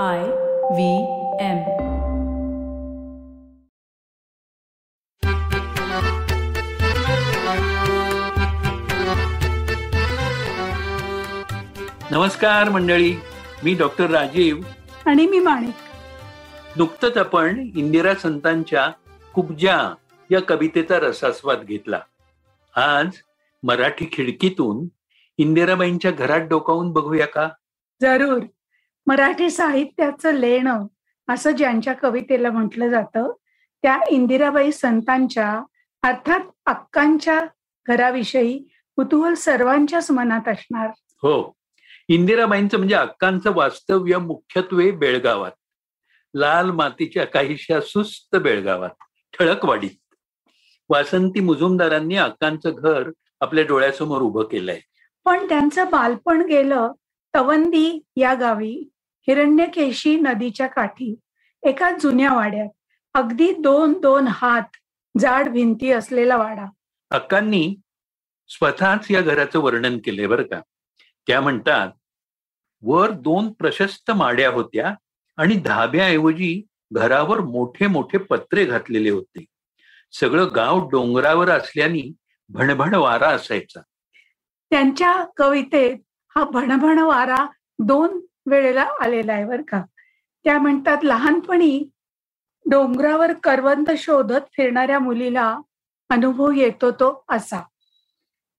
I V M. नमस्कार मंडळी. मी डॉक्टर राजीव. आणि मी माणिक. नुकतंच आपण इंदिरा संतांच्या कुब्जा या कवितेचा रसास्वाद घेतला. आज मराठी खिडकीतून इंदिराबाईंच्या घरात डोकावून बघूया का? जरूर. मराठी साहित्याचं लेणं असं ज्यांच्या कवितेला म्हटलं जातं त्या इंदिराबाई संतांच्या अर्थात अक्कांच्या घराविषयी कुतूहल सर्वांच्याच मनात असणार. हो. इंदिराबाईंचं म्हणजे अक्कांचं वास्तव्य मुख्यत्वे बेळगावात. लाल मातीच्या काहीशा सुस्त बेळगावात ठळकवाडीत. वासंती मुजुमदारांनी अक्कांचं घर आपल्या डोळ्यासमोर उभं केलंय. पण त्यांचं बालपण गेलं तवंदी या गावी. हिरण्यकेशी नदीच्या काठी एका जुन्या वाड्यात अगदी दोन दोन हात जाड भिंती असलेला वाडा. अक्कांनी स्वतःच या घराचं वर्णन केलंय बरं का. त्या म्हणतात वर दोन प्रशस्त माड्या होत्या आणि धाब्याऐवजी घरावर मोठे मोठे पत्रे घातलेले होते. सगळं गाव डोंगरावर असल्याने भणभण वारा असायचा. त्यांच्या कवितेत हा भणभण वारा दोन वेळेला आलेला आहे बरं का. त्या म्हणतात लहानपणी डोंगरावर करवंत शोधत फिरणाऱ्या मुलीला अनुभव येतो तो असा.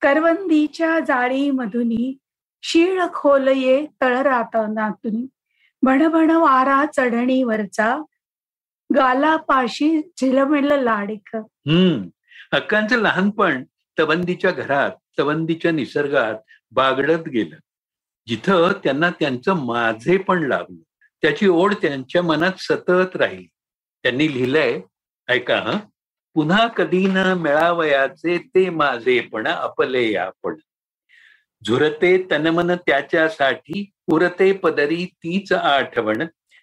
करवंदीच्या जाळीमधुनी शीळ खोल ये तळ नातुनी भणभण वारा चढणीवरचा गाला पाशी झिलमिल लाडिक. हम्म. अक्कांचं लहानपण तवंदीच्या घरात तवंदीच्या निसर्गात बागडत गेलं. जिथं त्यांना त्यांचं माझे पण लाभलं त्याची ओढ त्यांच्या मनात सतत राहील. त्यांनी लिहिलंय ऐका हं पुन्हा कधी न मिळावयाचे ते माझेपण अपले आपण. झुरते तनमन त्याच्यासाठी उरते पदरी तीच आठवण.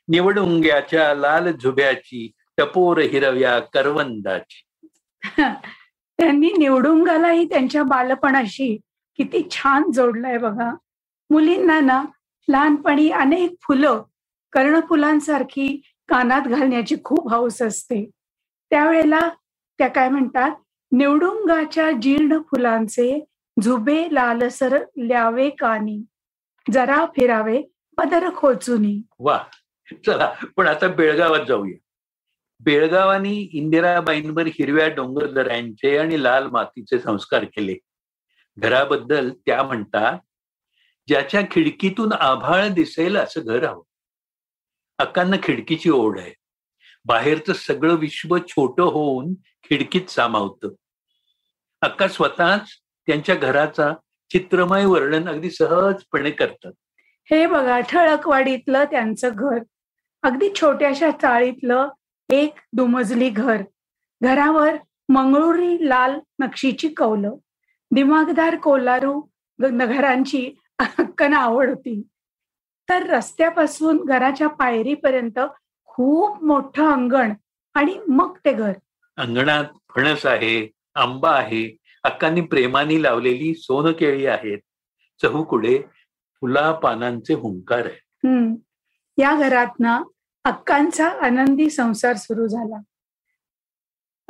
निवडुंग्याच्या लाल झुब्याची टपोर हिरव्या करवंदाची. त्यांनी निवडुंगालाही त्यांच्या बालपणाशी किती छान जोडलंय बघा. मुलींना ना लहानपणी अनेक फुलं कर्णफुलांसारखी कानात घालण्याची खूप हौस असते. त्यावेळेला त्या काय म्हणतात? निवडुंगाच्या जीर्ण फुलांचे झुबे लालसर ल्यावे कानी. जरा फिरावे पदर खोचुनी. वा चला पण आता बेळगावात जाऊया. बेळगावानी इंदिराबाईंवर हिरव्या डोंगरदऱ्यांचे आणि लाल मातीचे संस्कार केले. घराबद्दल त्या म्हणतात ज्याच्या खिडकीतून आभाळ दिसेल असं घर हवं. अक्कांना खिडकीची ओढ आहे. बाहेरचं सगळं विश्व छोट होऊन खिडकीत सामावतं. अक्का स्वतःच त्यांच्या घराचा चित्रमय वर्णन अगदी सहजपणे करतात. हे बघा ठळकवाडीतलं त्यांचं घर. अगदी छोट्याशा चाळीतलं एक दुमजली घर. घरावर मंगळुरी लाल नक्षीची कौलं. दिमागदार कोलारू घरांची हक्कन आवड होती. तर रस्त्यापासून घराच्या पायरीपर्यंत खूप मोठं अंगण आणि मग ते घर. अंगणात फणस आहे आंबा आहे अक्कांनी प्रेमाने लावलेली सोनकेळी आहेत. चहूकुडे फुला पानांचे हुंकार आहे हम्म. या घरात ना अक्कांचा आनंदी संसार सुरू झाला.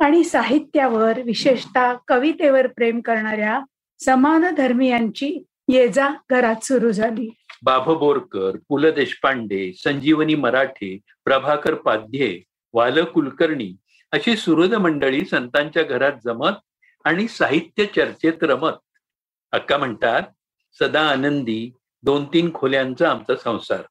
आणि साहित्यावर विशेषतः कवितेवर प्रेम करणाऱ्या समान धर्मियांची ये जा घरात सुरू झाली. बाभ बोरकर पु ल देशपांडे संजीवनी मराठे प्रभाकर पाध्ये वाल कुलकर्णी अशी सुहृद मंडळी संतांच्या घरात जमत आणि साहित्य चर्चेत रमत. अक्का म्हणतात सदा आनंदी दोन तीन खोल्यांचा आमचा संसार.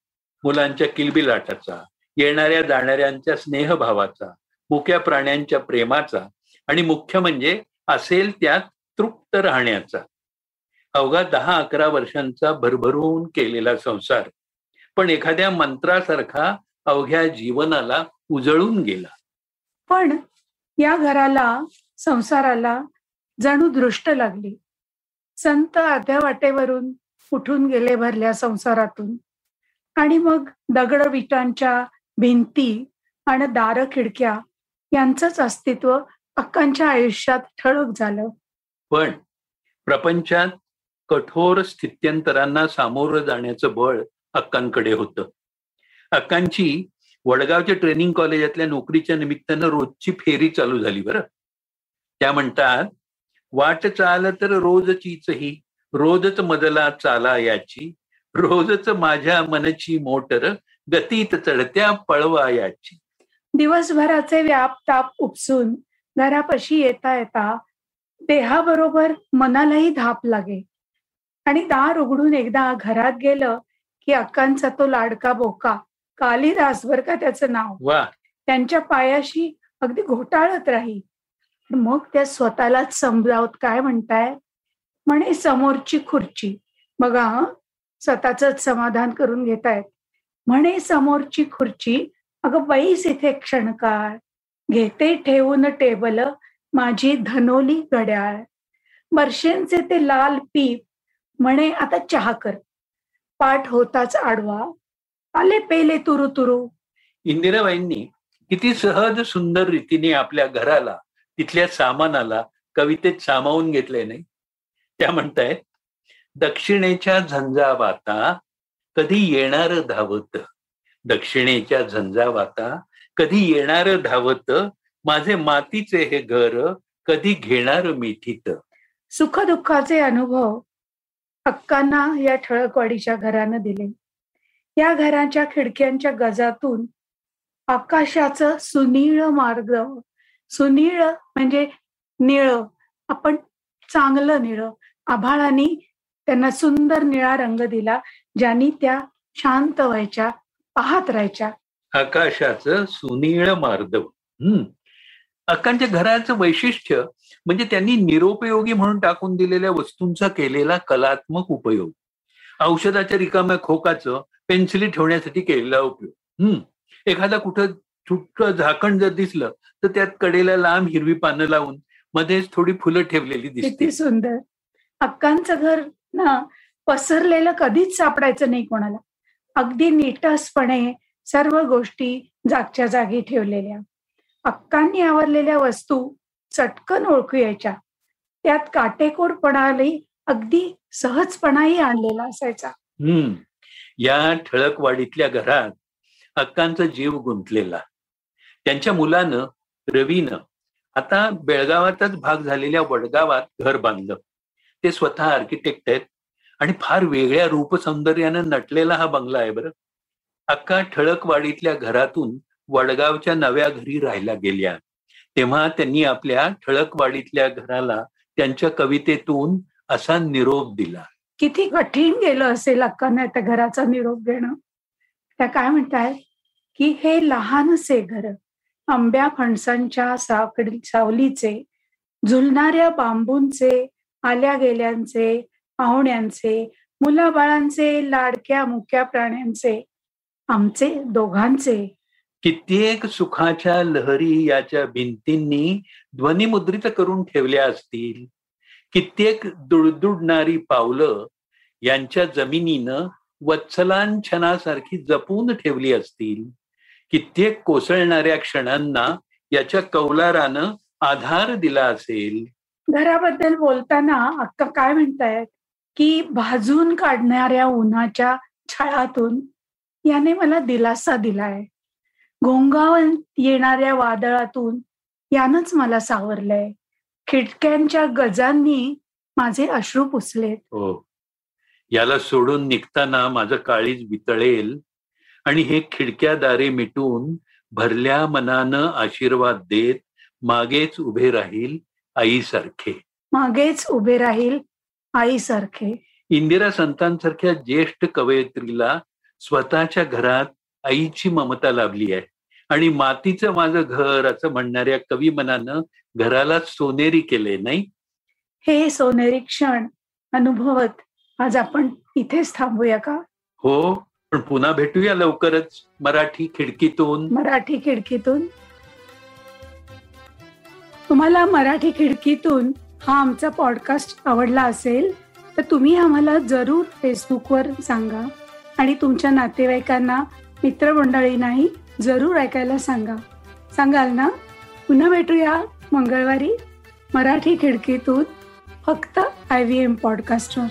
मुलांच्या किलबिलाटाचा येणाऱ्या जाणाऱ्यांच्या स्नेहभावाचा मुक्या प्राण्यांच्या प्रेमाचा आणि मुख्य म्हणजे असेल त्यात तृप्त राहण्याचा. अवघा दहा अकरा वर्षांचा भरभरून केलेला संसार. पण एखाद्या मंत्रासारखा अवघ्या जीवनाला उजळून गेला. पण या घराला संसाराला जणू दृष्ट लागली. संत अर्ध्या वाटेवरून उठून गेले भरल्या संसारातून. आणि मग दगड विटांच्या भिंती आणि दार खिडक्या यांचंच अस्तित्व अक्कांच्या आयुष्यात ठळक झालं. पण प्रपंचात कठोर स्थित्यंतरांना सामोरं जाण्याचं बळ अक्कांकडे होतं. अक्कांची वडगावच्या ट्रेनिंग कॉलेजातल्या नोकरीच्या निमित्तानं रोजची फेरी चालू झाली बरं. त्या म्हणतात वाट चाल तर रोजचीच ही रोजच मजला चाला याची रोजच माझ्या मनची मोटर गतीत चढत्या पळवा याची. दिवसभराचे व्याप ताप उपसून घरापाशी येता येता देहाबरोबर मनालाही धाप लागे. आणि दार उघडून एकदा घरात गेलं की अक्कांचा तो लाडका बोका कालिदास बर का त्याचं नाव. त्यांच्या पायाशी अगदी घोटाळत राही. मग त्या स्वतःलाच समजावत काय म्हणताय? म्हणे समोरची खुर्ची. बघा स्वतःच समाधान करून घेतायत. म्हणे समोरची खुर्ची अगं बैस इथे क्षणकाळ. घेते ठेवून टेबल माझी धनोली घड्याळ. वर्षेंचे ते लाल पीप म्हणे आता चहा कर. पाठ होताच आडवा. आले पेले तुरु तुरु. इंदिराबाईंनी किती सहज सुंदर रीतीने आपल्या घराला तिथल्या सामानाला कवितेत सामावून घेतले नाही? त्या म्हणतायत दक्षिणेच्या झंझावाता कधी येणार धावत? दक्षिणेच्या झंझावाता कधी येणार धावत? माझे मातीचे हे घर कधी घेणार मिठीत? सुखदुःखाचे अनुभव. हक्कांना या ठळकवाडीच्या घरानं दिले. या घराच्या खिडक्यांच्या गजातून आकाशाचं सुनीळ मार्ग सुनीळ म्हणजे निळ आपण चांगलं निळ आभाळाने त्यांना सुंदर निळा रंग दिला ज्यांनी त्या शांत व्हायच्या पाहत राहायच्या. आकाशाचं सुनीळ मार्दव हम्म. अक्कांच्या घराचं वैशिष्ट्य म्हणजे त्यांनी निरोपयोगी म्हणून टाकून दिलेल्या वस्तूंचा केलेला कलात्मक उपयोग. औषधाच्या रिकाम्या खोकाचं पेन्सिली ठेवण्यासाठी केलेला उपयोग. हम्म. एखादा कुठं छोट झाकण जर दिसलं तर त्यात कडेला लांब हिरवी पानं लावून मध्येच थोडी फुलं ठेवलेली किती दिसते सुंदर. अक्कांचं घर ना पसरलेलं कधीच सापडायचं नाही कोणाला. अगदी नीटसपणे सर्व गोष्टी जागच्या जागी ठेवलेल्या. हक्कांनी आवरलेल्या वस्तू चटकन ओळखू यायच्या त्यात काटेकोरपणालाही अगदी सहजपणाही आणलेला असायचा. हम्म. या ठळकवाडीतल्या घरात हक्कांचा जीव गुंतलेला. त्यांच्या मुलानं रवीनं आता बेळगावातच भाग झालेल्या वडगावात घर बांधलं. ते स्वतः आर्किटेक्ट आहेत आणि फार वेगळ्या रूपसौंदर्यानं नटलेला हा बंगला आहे बरं. अक्का ठळकवाडीतल्या घरातून वडगावच्या नव्या घरी राहायला गेल्या. तेव्हा त्यांनी आपल्या ठळकवाडीतल्या घराला त्यांच्या कवितेतून असा निरोप दिला. किती कठीण गेलं असेल अक्कांना त्या घराचा निरोप घेणं. त्या काय म्हणताय? की हे लहानसे घर आंब्या फणसांच्या साकडी सावलीचे झुलणाऱ्या बांबूंचे आल्या गेल्यांचे पाहुण्यांचे मुलाबाळांचे लाडक्या मुक्या प्राण्यांचे आमचे दोघांचे कित्येक सुखाच्या लहरी याच्या भिंतींनी ध्वनिमुद्रित करून ठेवल्या असतील. कित्येक दुडदुडणारी पावलं यांच्या जमिनीनं वत्सलांछनासारखी जपून ठेवली असतील. कित्येक कोसळणाऱ्या क्षणांना याच्या कौलारानं आधार दिला असेल. घराबद्दल बोलताना अक्का काय म्हणतायत? की भाजून काढणाऱ्या उन्हाच्या छळातून याने मला दिलासा दिलाय. घोंगावून येणाऱ्या वादळातून यानंच मला सावरलंय. खिडक्यांच्या गजांनी माझे अश्रू पुसलेत. हो. याला सोडून निघताना माझं काळीज वितळेल आणि हे खिडक्या दारे मिटून भरल्या मनानं आशीर्वाद देत मागेच उभे राहील आईसारखे. मागेच उभे राहील आईसारखे. इंदिरा संतांसारख्या ज्येष्ठ कवयित्रीला स्वतःच्या घरात आईची ममता लाभली आहे. आणि मातीचं माझं घर असं म्हणणाऱ्या कवी मनानं घराला सोनेरी केले नाही? हे सोनेरी क्षण अनुभवत आज आपण इथेच थांबूया का? हो पण पुन्हा भेटूया लवकरच मराठी खिडकीतून. मराठी खिडकीतून. तुम्हाला मराठी खिडकीतून हा आमचा पॉडकास्ट आवडला असेल तर तुम्ही आम्हाला जरूर फेसबुकवर सांगा. आणि तुमच्या नातेवाईकांना मित्रमंडळींनाही जरूर ऐकायला सांगा. सांगाल ना? पुन्हा भेटूया मंगळवारी मराठी खिडकीतून फक्त आय व्ही एम पॉडकास्टवर